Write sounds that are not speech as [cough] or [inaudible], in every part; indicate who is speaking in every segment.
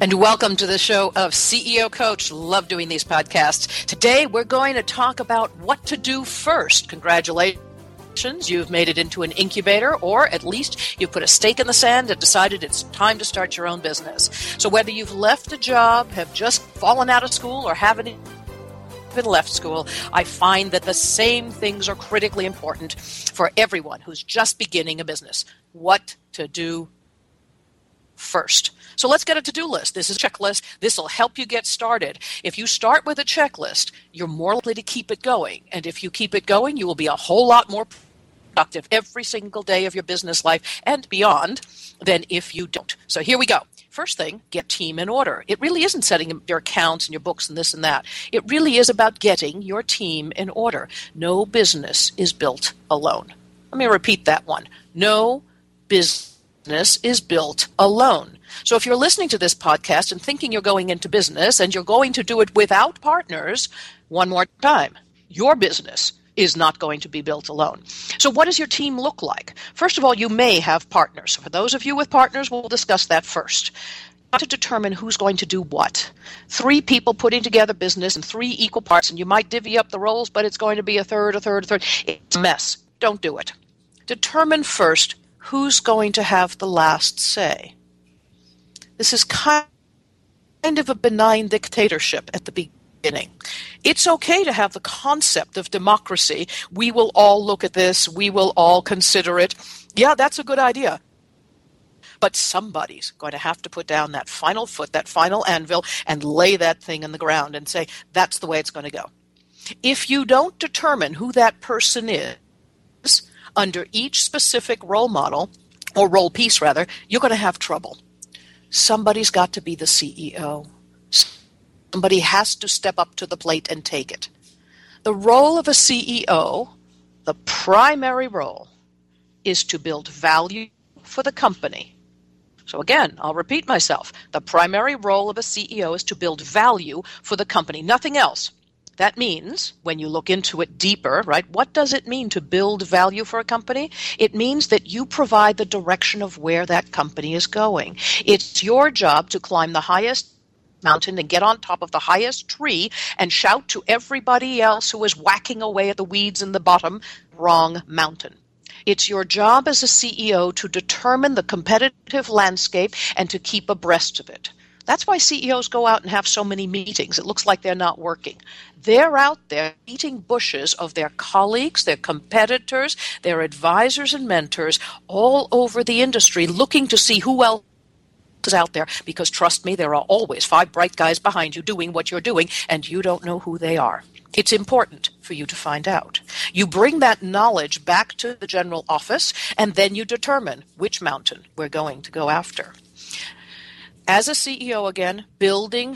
Speaker 1: And welcome to the show of CEO Coach. Love doing these podcasts. Today we're going to talk about what to do first. Congratulations, you've made it into an incubator, or at least you've put a stake in the sand and decided it's time to start your own business. So whether you've left a job, have just fallen out of school, or haven't even left school, I find that the same things are critically important for everyone who's just beginning a business. What to do first. So let's get a to do list. This is a checklist. This will help you get started. If you start with a checklist, you're more likely to keep it going. And if you keep it going, you will be a whole lot more productive every single day of your business life and beyond than if you don't. So here we go. First thing, get team in order. It really isn't setting up your accounts and your books and this and that. It really is about getting your team in order. No business is built alone. Let me repeat that one. No business is built alone. So if you're listening to this podcast and thinking you're going into business and you're going to do it without partners, one more time, your business is not going to be built alone. So what does your team look like? First of all, you may have partners. For those of you with partners, we'll discuss that first to determine who's going to do what. Three people putting together business in three equal parts, and you might divvy up the roles, but it's going to be a third, a third, a third. It's a mess. Don't do it. Determine first who's going to have the last say. This is kind of a benign dictatorship at the beginning. It's okay to have the concept of democracy. We will all look at this, we will all consider it. Yeah, that's a good idea. But somebody's going to have to put down that final foot, that final anvil, and lay that thing in the ground and say, that's the way it's going to go. If you don't determine who that person is under each specific role model, or role piece rather, you're going to have trouble somebody's got to be the CEO. Somebody has to step up to the plate and take it. The role of a CEO, the primary role, is to build value for the company. So, again, I'll repeat myself. The primary role of a CEO is to build value for the company, nothing else. That means, when you look into it deeper, right, what does it mean to build value for a company? It means that you provide the direction of where that company is going. It's your job to climb the highest mountain and get on top of the highest tree and shout to everybody else who is whacking away at the weeds in the bottom, wrong mountain. It's your job as a CEO to determine the competitive landscape and to keep abreast of it. That's why CEOs go out and have so many meetings. It looks like they're not working. They're out there eating bushes of their colleagues, their competitors, their advisors and mentors all over the industry looking to see who else is out there because trust me, there are always five bright guys behind you doing what you're doing, and you don't know who they are. It's important for you to find out. You bring that knowledge back to the general office, and then you determine which mountain we're going to go after. As a CEO, again, building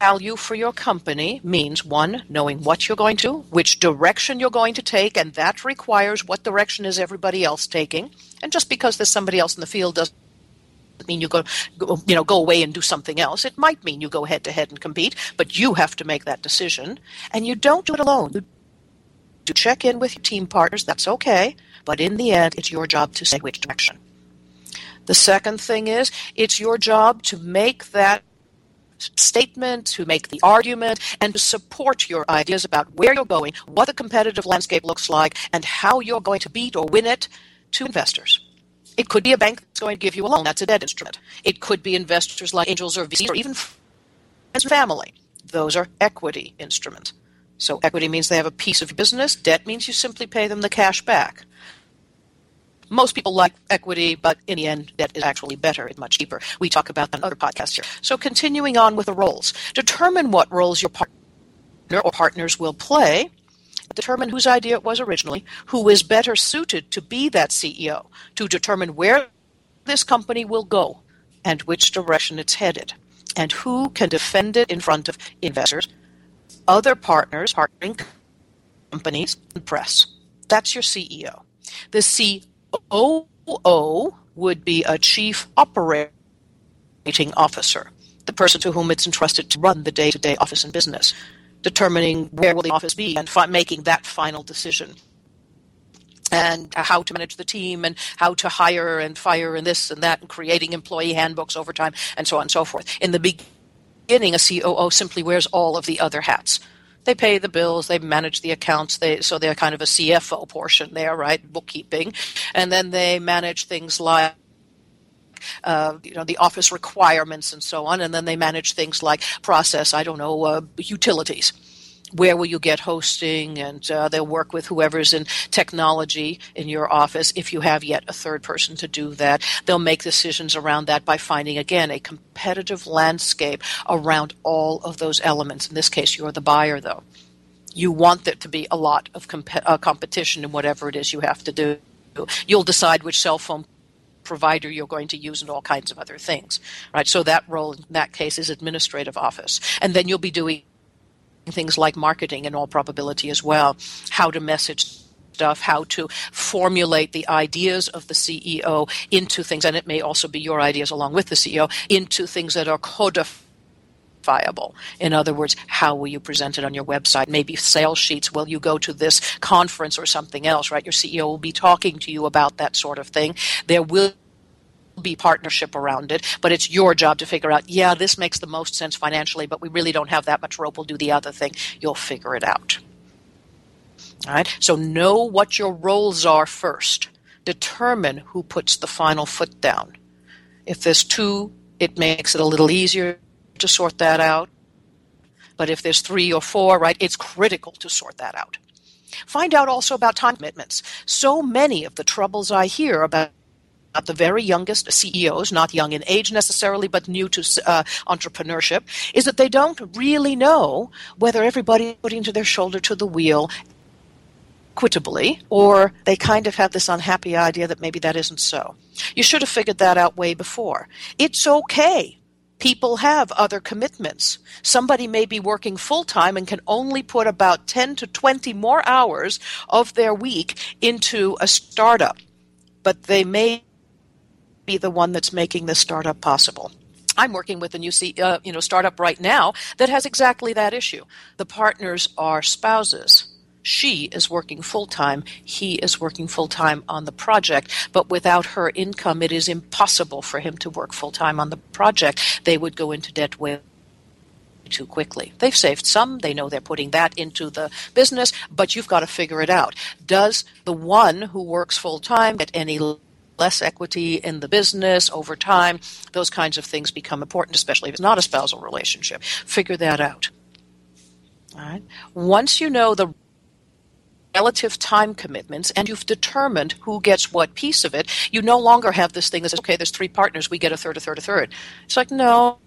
Speaker 1: value for your company means one, knowing what you're going to, which direction you're going to take, and that requires what direction is everybody else taking. And just because there's somebody else in the field doesn't mean you go, you know go away and do something else. It might mean you go head to head and compete but you have to make that decision. And you don't do it alone. You do check in with your team partners. That's okay. But in the end it's your job to say which direction the second thing is it's your job to make that statement, to make the argument, and to support your ideas about where you're going, what the competitive landscape looks like, and how you're going to beat or win it to investors. It could be a bank that's going to give you a loan. That's a debt instrument. It could be investors like angels or VCs or even friends and family. Those are equity instruments. So equity means they have a piece of business. Debt means you simply pay them the cash back. Most people like equity, but in the end, debt is actually better. It's much cheaper. We talk about that in other podcasts here. So continuing on with the roles. Determine what roles your partner or partners will play determine whose idea it was originally, who is better suited to be that CEO, to determine where this company will go and which direction it's headed, and who can defend it in front of investors, other partners, partnering companies, and press. That's your CEO. The COO would be a chief operating officer, the person to whom it's entrusted to run the day to day office and business determining where will the office be and fi- making that final decision and how to manage the team and how to hire and fire and this and that and creating employee handbooks over time and so on and so forth. In the beginning, a COO simply wears all of the other hats. They pay the bills, they manage the accounts, they so they're kind of a CFO portion there, right? Bookkeeping, and then they manage things like uh, you know the office requirements and so on, and then they manage things like process. I don't know uh, utilities where will you get hosting and uh, they'll work with whoever's in technology in your office if you have yet a third person to do that. They'll make decisions around that by finding again a competitive landscape around all of those elements. In this case you're the buyer though. You want there to be a lot of comp- uh, competition in whatever it is you have to do. You'll decide which cell phone provider you're going to use and all kinds of other things right? So that role in that case is administrative office. And then you'll be doing things like marketing in all probability as well how to message stuff, how to formulate the ideas of the CEO into things, and it may also be your ideas along with the CEO, into things that are codifiable. In other words, how will you present it on your website? Maybe sales sheets. Will you go to this conference or something else, right? Your CEO will be talking to you about that sort of thing. There will be partnership around it, but it's your job to figure out, yeah, this makes the most sense financially, but we really don't have that much rope. We'll do the other thing. You'll figure it out. All right? So know what your roles are first. Determine who puts the final foot down. If there's two, it makes it a little easier to sort that out. But if there's three or four, right, it's critical to sort that out. Find out also about time commitments. So many of the troubles I hear about the very youngest CEOs, not young in age necessarily, but new to uh, entrepreneurship, is that they don't really know whether everybody putting their shoulder to the wheel equitably, or they kind of have this unhappy idea that maybe that isn't so. You should have figured that out way before. It's okay. People have other commitments. Somebody may be working full time and can only put about 10 to 20 more hours of their week into a startup, but they may be the one that's making this startup possible. I'm working with a new uh, you know startup right now that has exactly that issue. The partners are spouses. she is working full time, he is working full time on the project, but without her income, it is impossible for him to work full time on the project. They would go into debt way too quickly. They've saved some, they know they're putting that into the business, but you've got to figure it out. Does the one who works full time get any less equity in the business over time? Those kinds of things become important, especially if it's not a spousal relationship. Figure that out. All right. Once you know the relative time commitments and you've determined who gets what piece of it, you no longer have this thing that says, okay, there's three partners, we get a third, a third, a third. It's like, no,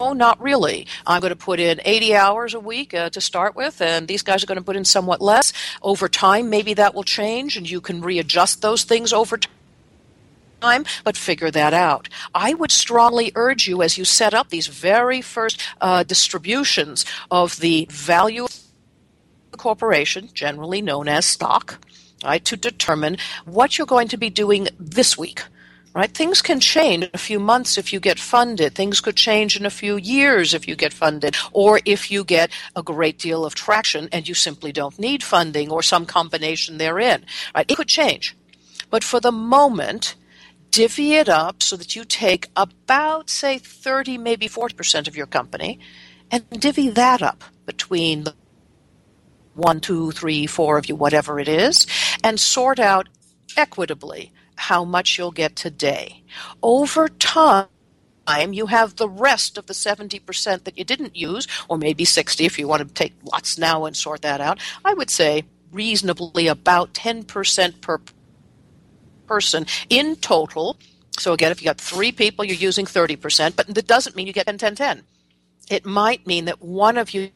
Speaker 1: Oh, not really. I'm going to put in 80 hours a week uh, to start with, and these guys are going to put in somewhat less. Over time, maybe that will change, and you can readjust those things over time, but figure that out. I would strongly urge you as you set up these very first uh, distributions of the value of the corporation, generally known as stock, right, to determine what you're going to be doing this week right? Things can change in a few months if you get funded. Things could change in a few years if you get funded, or if you get a great deal of traction and you simply don't need funding or some combination therein, right? It could change. But for the moment, divvy it up so that you take about, say, 30, maybe 40% of your company and divvy that up between the one, two, three, four of you, whatever it is, and sort out equitably how much you'll get today. Over time, you have the rest of the 70% that you didn't use, or maybe 60 if you want to take lots now and sort that out. I would say reasonably about 10% per person in total. So again, if you got three people, you're using 30%, but that doesn't mean you get 10, 10, 10. It might mean that one of you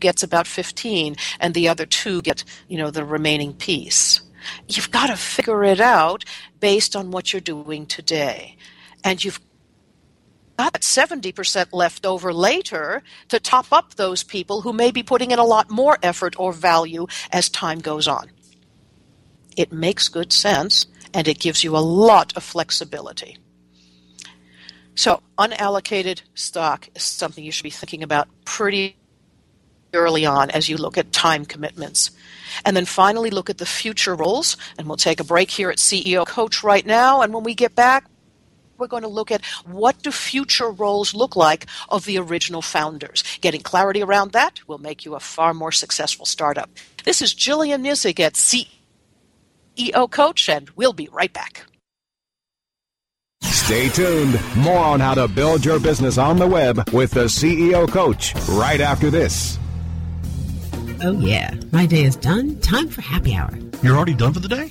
Speaker 1: gets about 15 and the other two get, you know, the remaining piece. You've got to figure it out based on what you're doing today. And you've got 70% left over later to top up those people who may be putting in a lot more effort or value as time goes on. It makes good sense and it gives you a lot of flexibility. So, unallocated stock is something you should be thinking about pretty early on as you look at time commitments. And then finally, look at the future roles. And we'll take a break here at CEO Coach right now. And when we get back, we're going to look at what do future roles look like of the original founders. Getting clarity around that will make you a far more successful startup. This is Gillian Muessig at CEO Coach, and we'll be right back.
Speaker 2: Stay tuned. More on how to build your business on the web with the CEO Coach right after this.
Speaker 3: Oh, yeah. My day is done. Time for happy hour.
Speaker 4: You're already done for the day?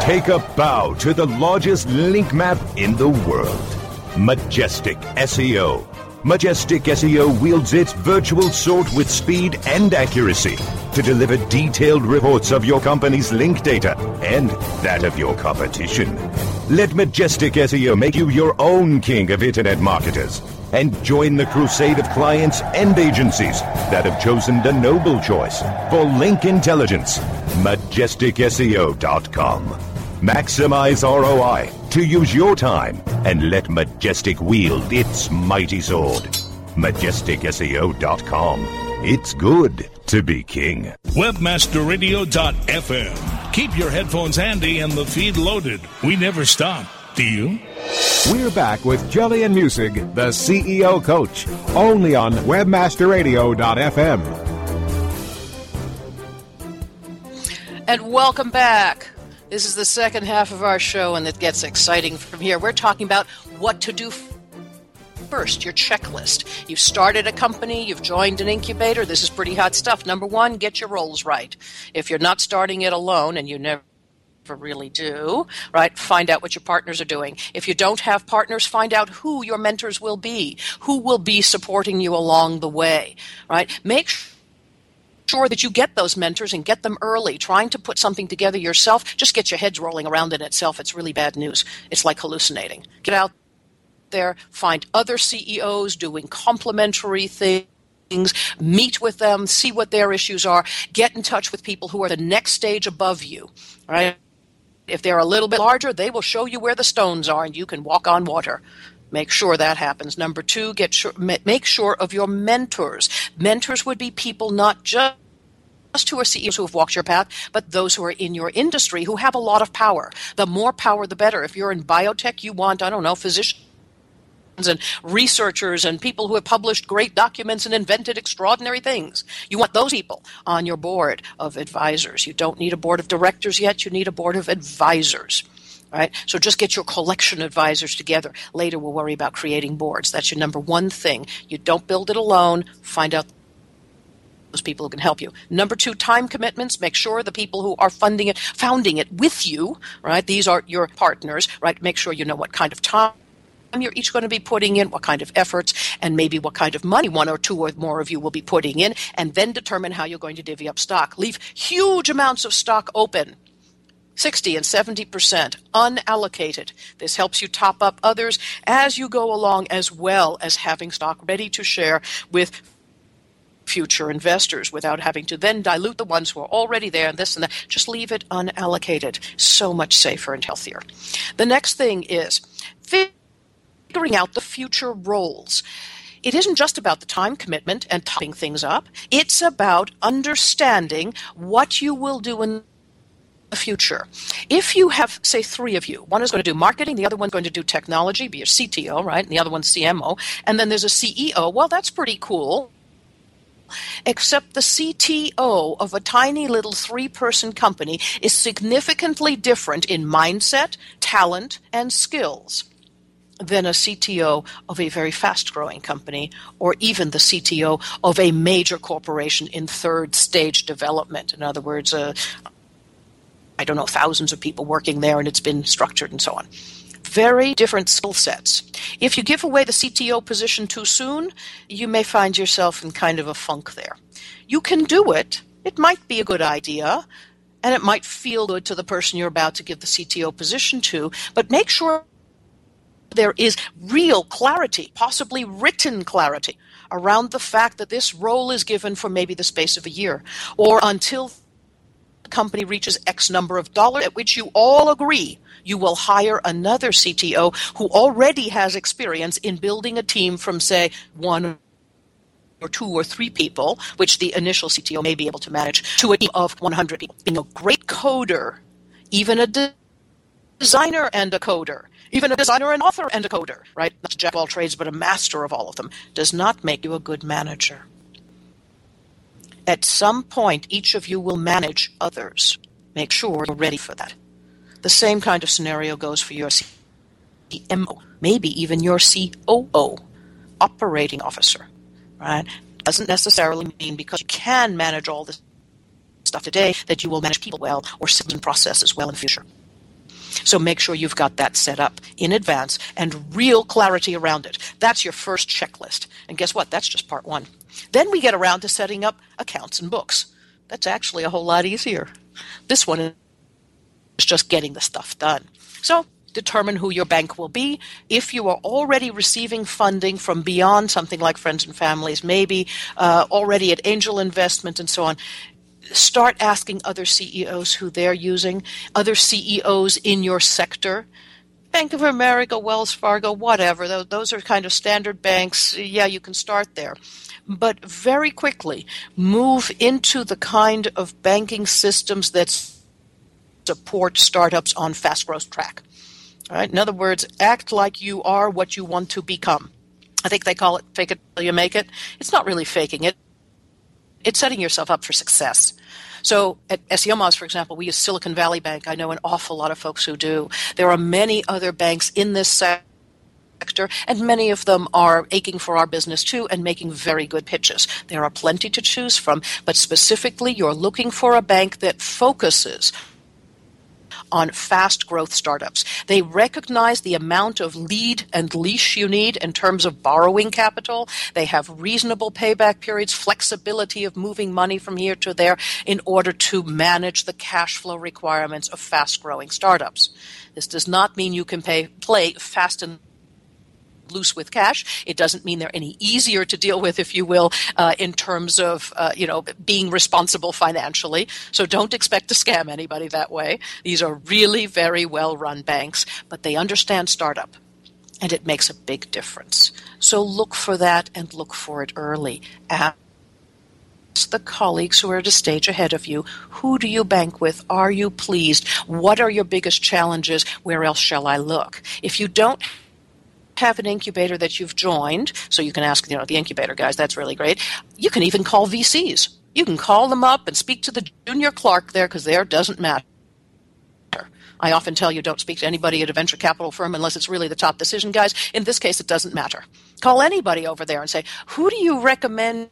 Speaker 2: Take a bow to the largest link map in the world. Majestic SEO. Majestic SEO wields its virtual sword with speed and accuracy to deliver detailed reports of your company's link data and that of your competition. Let Majestic SEO make you your own king of internet marketers and join the crusade of clients and agencies that have chosen the noble choice for link intelligence. MajesticSEO.com. Maximize ROI to use your time and let Majestic wield its mighty sword.
Speaker 5: MajesticSEO.com. It's good to be king.
Speaker 6: Webmasterradio.fm. Keep your headphones handy and the feed loaded. We never stop. Do you?
Speaker 5: We're back with Gillian Muessig, the CEO coach, only on webmasterradio.fm.
Speaker 1: And welcome back. This is the second half of our show, and it gets exciting from here. We're talking about what to do first, your checklist. You've started a company, you've joined an incubator. This is pretty hot stuff. Number one, get your roles right. If you're not starting it alone, and you never really do, right? Find out what your partners are doing. If you don't have partners, find out who your mentors will be, who will be supporting you along the way, right? Make sure that you get those mentors and get them early. Trying to put something together yourself just gets your heads rolling around in itself. It's really bad news. It's like hallucinating. Get out there, find other CEOs doing complementary things meet with them, see what their issues are, get in touch with people who are the next stage above you, right? If they're a little bit larger, they will show you where the stones are and you can walk on water. Make sure that happens. Number two, get sure, make sure of your mentors. Mentors would be people not just just who are CEOs who have walked your path, but those who are in your industry who have a lot of power. The more power, the better. If you're in biotech, you want, I don't know, physicians and researchers and people who have published great documents and invented extraordinary things. You want those people on your board of advisors. You don't need a board of directors yet, you need a board of advisors. Right? So just get your collection advisors together. Later we'll worry about creating boards. That's your number one thing. You don't build it alone. Find out those people who can help you. Number two, time commitments. Make sure the people who are funding it, founding it with you, right? These are your partners, right? Make sure you know what kind of time you're each going to be putting in, what kind of efforts, and maybe what kind of money one or two or more of you will be putting in, and then determine how you're going to divvy up stock. Leave huge amounts of stock open. 60 and 70% unallocated. This helps you top up others as you go along, as well as having stock ready to share with future investors without having to then dilute the ones who are already there and this and that. Just leave it unallocated. So much safer and healthier. The next thing is figuring out the future roles. It isn't just about the time commitment and topping things up. It's about understanding what you will do in future. If you have, say, three of you, one is going to do marketing, the other one's going to do technology, be a CTO, right? And the other one's CMO, and then there's a CEO. Well, that's pretty cool. Except the CTO of a tiny little three person company is significantly different in mindset, talent, and skills than a CTO of a very fast growing company or even the CTO of a major corporation in third stage development. In other words, uh, I don't know, thousands of people working there and it's been structured and so on. Very different skill sets. If you give away the CTO position too soon, you may find yourself in kind of a funk there. You can do it, it might be a good idea, and it might feel good to the person you're about to give the CTO position to, but make sure there is real clarity, possibly written clarity, around the fact that this role is given for maybe the space of a year or until company reaches X number of dollars, at which you all agree you will hire another CTO who already has experience in building a team from, say, one or two or three people, which the initial CTO may be able to manage, to a team of 100 people. Being a great coder, even a designer and a coder even a designer, an author, and a coder, right? Not a jack of all trades, but a master of all of them, does not make you a good manager. At some point, each of you will manage others. Make sure you're ready for that. The same kind of scenario goes for your CMO, maybe even your COO, operating officer, right? Doesn't necessarily mean because you can manage all this stuff today that you will manage people well or systems and processes well in the future. So make sure you've got that set up in advance and real clarity around it. That's your first checklist. And guess what? That's just part one. Then we get around to setting up accounts and books. That's actually a whole lot easier. This one is just getting the stuff done. So determine who your bank will be. If you are already receiving funding from beyond something like friends and families, maybe uh, already at angel investment and so on, start asking other CEOs who they're using, other CEOs in your sector. Bank of America, Wells Fargo, whatever. Those, are kind of standard banks. Yeah, you can start there. But very quickly move into the kind of banking systems that support startups on fast growth track. All right? In other words, act like you are what you want to become. I think they call it fake it till you make it. It's not really faking it. It's setting yourself up for success. So at SEO for example, we use Silicon Valley Bank. I know an awful lot of folks who do. There are many other banks in this sector, and many of them are aching for our business too and making very good pitches. There are plenty to choose from, but specifically, you're looking for a bank that focuses on fast growth startups. They recognize the amount of lead and leash you need in terms of borrowing capital. They have reasonable payback periods, flexibility of moving money from here to there in order to manage the cash flow requirements of fast growing startups. This does not mean you can pay, play fast and loose with cash. It doesn't mean they're any easier to deal with, if you will, uh, in terms of uh, you know being responsible financially. So don't expect to scam anybody that way. These are really very well run banks, but they understand startup. And it makes a big difference. So look for that and look for it early. Ask the colleagues who are at a stage ahead of you who do you bank with? Are you pleased? What are your biggest challenges? Where else shall I look? If you don't have an incubator that you've joined, so you can ask you know the incubator guys. That's really great. You can even call VCs. You can call them up and speak to the junior clerk there because there doesn't matter. I often tell you don't speak to anybody at a venture capital firm unless it's really the top decision guys. In this case, it doesn't matter. Call anybody over there and say, who do you recommend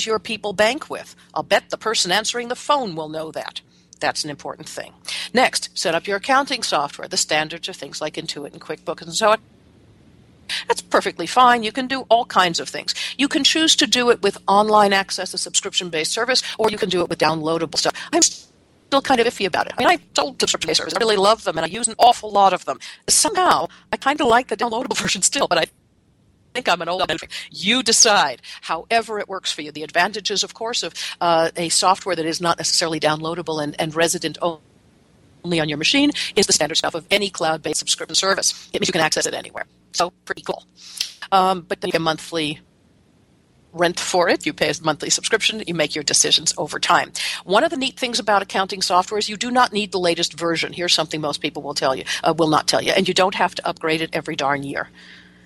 Speaker 1: your people bank with? I'll bet the person answering the phone will know that. That's an important thing. Next, set up your accounting software. The standards are things like Intuit and QuickBooks and so on. That's perfectly fine. You can do all kinds of things. You can choose to do it with online access, a subscription based service, or you can do it with downloadable stuff. I'm still kind of iffy about it. I mean, I sold subscription based services. I really love them and I use an awful lot of them. Somehow, I kind of like the downloadable [laughs] version still, but I think I'm an old You decide. However, it works for you. The advantages, of course, of uh, a software that is not necessarily downloadable and, and resident only on your machine is the standard stuff of any cloud based subscription service. It means you can access it anywhere. So pretty cool. Um, but then you get a monthly rent for it. You pay a monthly subscription. You make your decisions over time. One of the neat things about accounting software is you do not need the latest version. Here's something most people will tell you, uh, will not tell you, and you don't have to upgrade it every darn year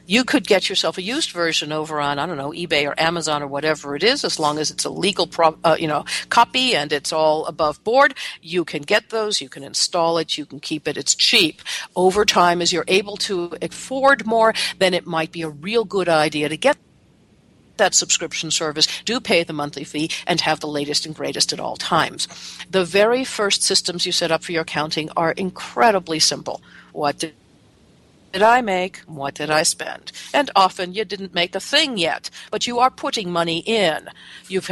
Speaker 1: you could get yourself a used version over on I don't know eBay or Amazon or whatever it is, as long as it's a legal pro- uh, you know copy and it's all above board. You can get those. You can install it. You can keep it. It's cheap. Over time, as you're able to afford more, then it might be a real good idea to get that subscription service, do pay the monthly fee, and have the latest and greatest at all times. The very first systems you set up for your accounting are incredibly simple. What did I make? What did I spend? And often you didn't make a thing yet, but you are putting money in. You've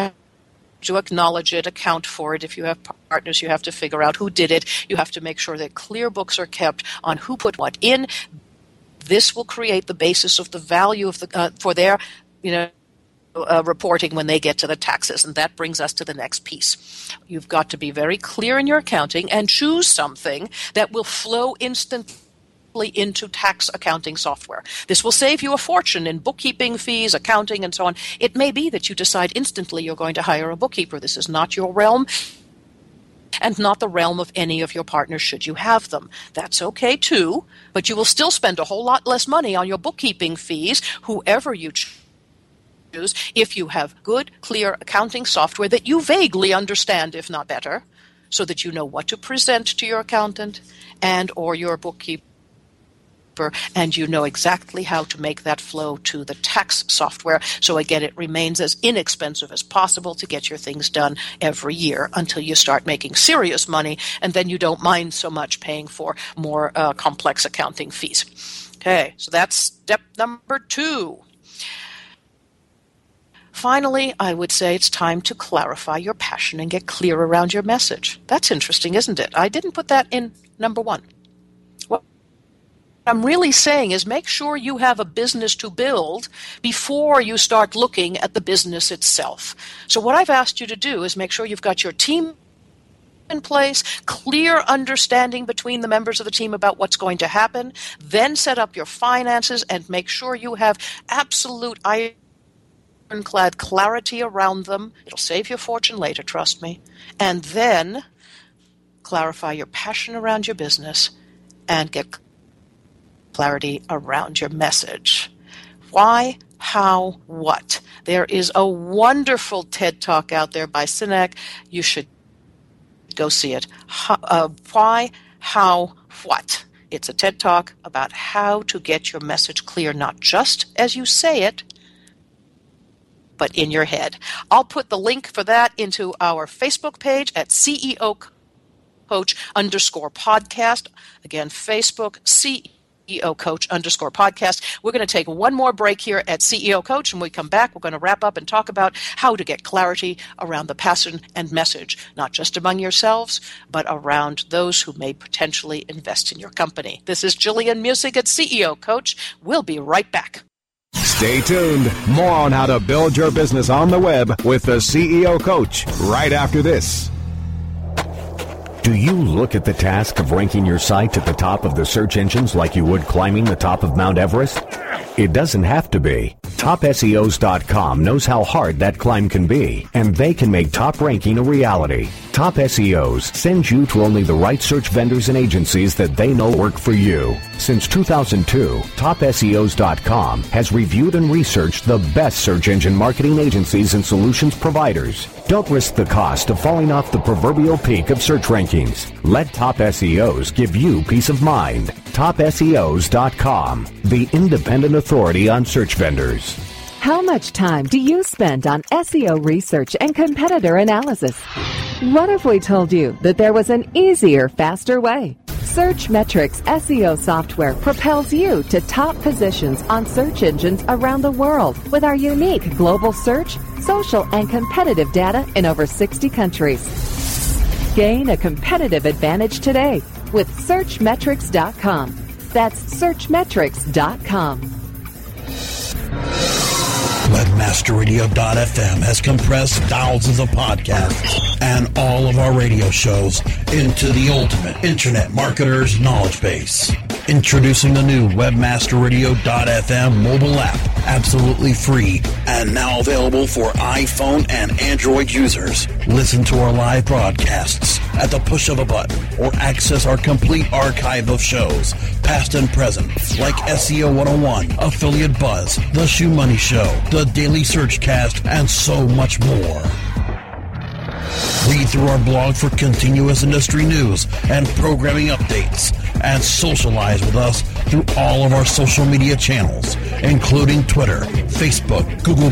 Speaker 1: to acknowledge it, account for it. If you have partners, you have to figure out who did it. You have to make sure that clear books are kept on who put what in. This will create the basis of the value of the uh, for their, you know. Uh, reporting when they get to the taxes. And that brings us to the next piece. You've got to be very clear in your accounting and choose something that will flow instantly into tax accounting software. This will save you a fortune in bookkeeping fees, accounting, and so on. It may be that you decide instantly you're going to hire a bookkeeper. This is not your realm and not the realm of any of your partners should you have them. That's okay too, but you will still spend a whole lot less money on your bookkeeping fees, whoever you choose if you have good, clear accounting software that you vaguely understand, if not better, so that you know what to present to your accountant and or your bookkeeper and you know exactly how to make that flow to the tax software. So again, it remains as inexpensive as possible to get your things done every year until you start making serious money, and then you don't mind so much paying for more uh, complex accounting fees. Okay, so that's step number two. Finally, I would say it's time to clarify your passion and get clear around your message. That's interesting, isn't it? I didn't put that in number one. I'm really saying is make sure you have a business to build before you start looking at the business itself. So what I've asked you to do is make sure you've got your team in place, clear understanding between the members of the team about what's going to happen, then set up your finances and make sure you have absolute ironclad clarity around them. It'll save you a fortune later, trust me. And then clarify your passion around your business and get clarity around your message. Why, how, what? There is a wonderful TED talk out there by Sinek. You should go see it. How, uh, why, how, what? It's a TED talk about how to get your message clear, not just as you say it, but in your head. I'll put the link for that into our Facebook page at CEO Coach underscore podcast. Again, Facebook, CEO CEO Coach underscore podcast. We're going to take one more break here at CEO Coach. and we come back, we're going to wrap up and talk about how to get clarity around the passion and message, not just among yourselves, but around those who may potentially invest in your company. This is Gillian Muessig at CEO Coach. We'll be right back.
Speaker 5: Stay tuned. More on how to build your business on the web with the CEO Coach right after this.
Speaker 7: Do you look at the task of ranking your site at the top of the search engines like you would climbing the top of Mount Everest? It doesn't have to be. TopSEOs.com knows how hard that climb can be, and they can make top ranking a reality. Top SEOs sends you to only the right search vendors and agencies that they know work for you. Since 2002, TopSEOs.com has reviewed and researched the best search engine marketing agencies and solutions providers. Don't risk the cost of falling off the proverbial peak of search rankings. Let Top SEOs give you peace of mind. TopSEOs.com, the independent authority on search vendors.
Speaker 8: How much time do you spend on SEO research and competitor analysis? What if we told you that there was an easier, faster way? Searchmetrics SEO software propels you to top positions on search engines around the world with our unique global search, social, and competitive data in over 60 countries. Gain a competitive advantage today with Searchmetrics.com. That's Searchmetrics.com.
Speaker 9: Webmasterradio.fm has compressed thousands of podcasts and all of our radio shows into the ultimate internet marketer's knowledge base. Introducing the new Webmasterradio.fm mobile app, absolutely free and now available for iPhone and Android users. Listen to our live broadcasts at the push of a button or access our complete archive of shows, past and present, like SEO 101, Affiliate Buzz, The ShoeMoney Show, The Daily Search Cast, and so much more. Read through our blog for continuous industry news and programming updates, and socialize with us through all of our social media channels, including Twitter, Facebook, Google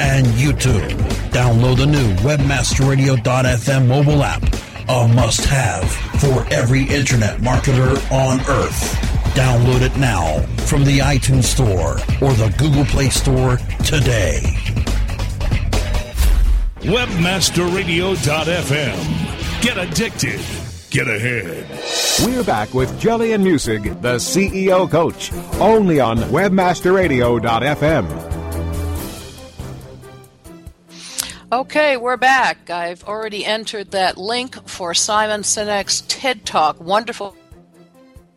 Speaker 9: and YouTube. Download the new WebmasterRadio.fm mobile app, a must-have for every internet marketer on Earth. Download it now from the iTunes Store or the Google Play Store today.
Speaker 6: Webmasterradio.fm. Get addicted. Get ahead.
Speaker 5: We're back with Gillian Muessig, the CEO Coach, only on WebmasterRadio.fm.
Speaker 1: Okay, we're back. I've already entered that link for Simon Sinek's TED Talk. Wonderful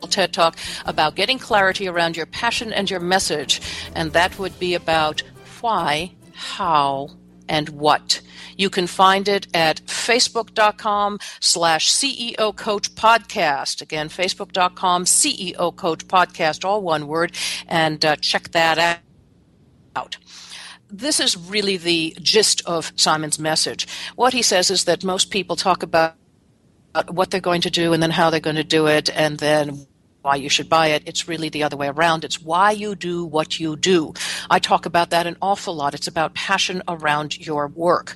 Speaker 1: TED Talk about getting clarity around your passion and your message. And that would be about why, how, and what. You can find it at facebook.com slash CEO Coach Podcast. Again, facebook.com CEO Coach Podcast, all one word, and uh, check that out this is really the gist of Simon's message. What he says is that most people talk about what they're going to do and then how they're going to do it and then why you should buy it. It's really the other way around. It's why you do what you do. I talk about that an awful lot. It's about passion around your work.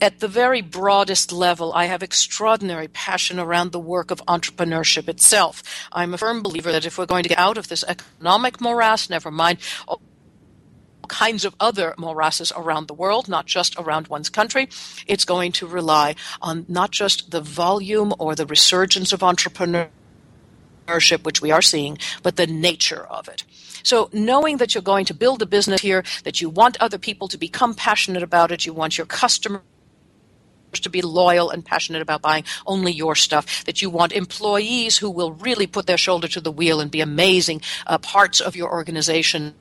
Speaker 1: At the very broadest level, I have extraordinary passion around the work of entrepreneurship itself. I'm a firm believer that if we're going to get out of this economic morass, never mind all kinds of other morasses around the world, not just around one's country. It's going to rely on not just the volume or the resurgence of entrepreneurship, which we are seeing, but the nature of it. So, knowing that you're going to build a business here, that you want other people to become passionate about it, you want your customers to be loyal and passionate about buying only your stuff, that you want employees who will really put their shoulder to the wheel and be amazing uh, parts of your organization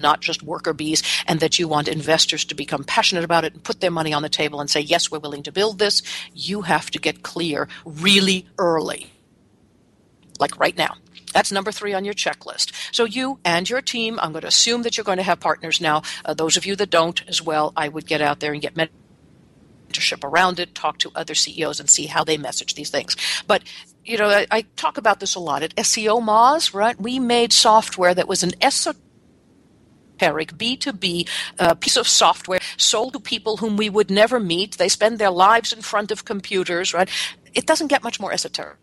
Speaker 1: not just worker bees, and that you want investors to become passionate about it and put their money on the table and say, yes, we're willing to build this, you have to get clear really early, like right now. That's number three on your checklist. So you and your team, I'm going to assume that you're going to have partners now. Uh, those of you that don't as well, I would get out there and get mentorship around it, talk to other CEOs and see how they message these things. But you know, I, I talk about this a lot at SEOmoz, right? We made software that was an esoteric B2B uh, piece of software sold to people whom we would never meet. They spend their lives in front of computers, right? It doesn't get much more esoteric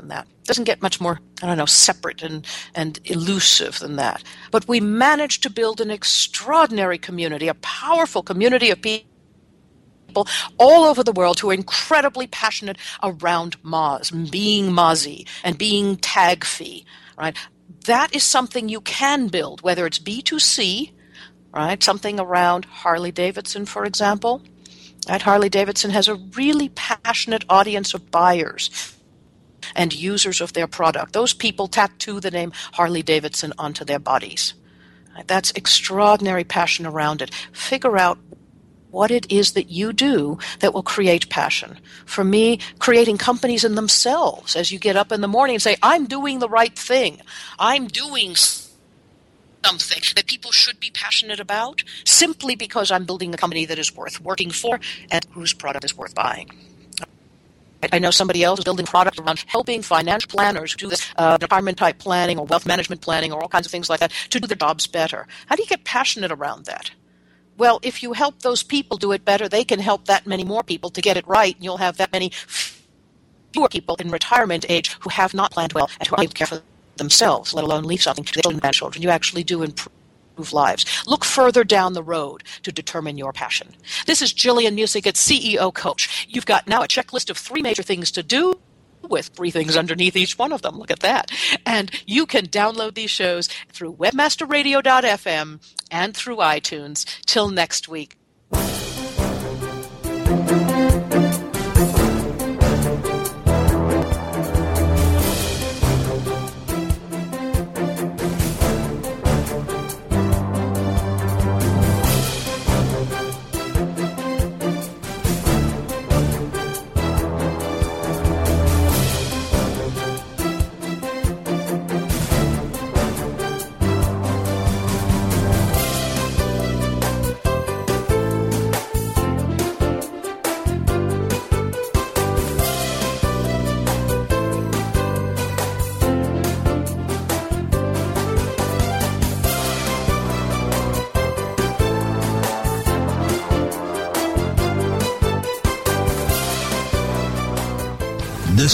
Speaker 1: than that. It doesn't get much more, I don't know, separate and, and elusive than that. But we managed to build an extraordinary community, a powerful community of people people all over the world who are incredibly passionate around Moz, being Mozzie, and being TAGFEE, right? That is something you can build, whether it's B2C, right? Something around Harley Davidson, for example. Right? Harley Davidson has a really passionate audience of buyers and users of their product. Those people tattoo the name Harley Davidson onto their bodies. That's extraordinary passion around it. Figure out what it is that you do that will create passion. For me, creating companies in themselves as you get up in the morning and say, I'm doing the right thing. I'm doing something that people should be passionate about simply because I'm building a company that is worth working for and whose product is worth buying. I know somebody else is building product around helping financial planners do this uh, retirement type planning or wealth management planning or all kinds of things like that to do their jobs better. How do you get passionate around that? Well, if you help those people do it better, they can help that many more people to get it right, and you'll have that many fewer people in retirement age who have not planned well and who are able to care for themselves, let alone leave something to their children and grandchildren. You actually do improve lives. Look further down the road to determine your passion. This is Gillian Muessig at CEO Coach. You've got now a checklist of three major things to do with three things underneath each one of them. Look at that. And you can download these shows through webmasterradio.fm and through iTunes. Till next week.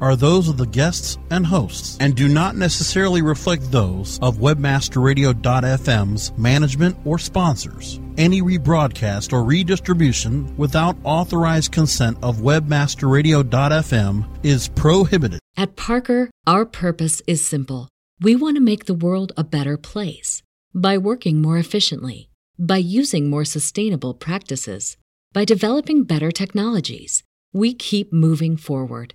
Speaker 9: are those of the guests and hosts and do not necessarily reflect those of webmasterradio.fm's management or sponsors. Any rebroadcast or redistribution without authorized consent of webmasterradio.fm is prohibited.
Speaker 10: At Parker, our purpose is simple. We want to make the world a better place by working more efficiently, by using more sustainable practices, by developing better technologies. We keep moving forward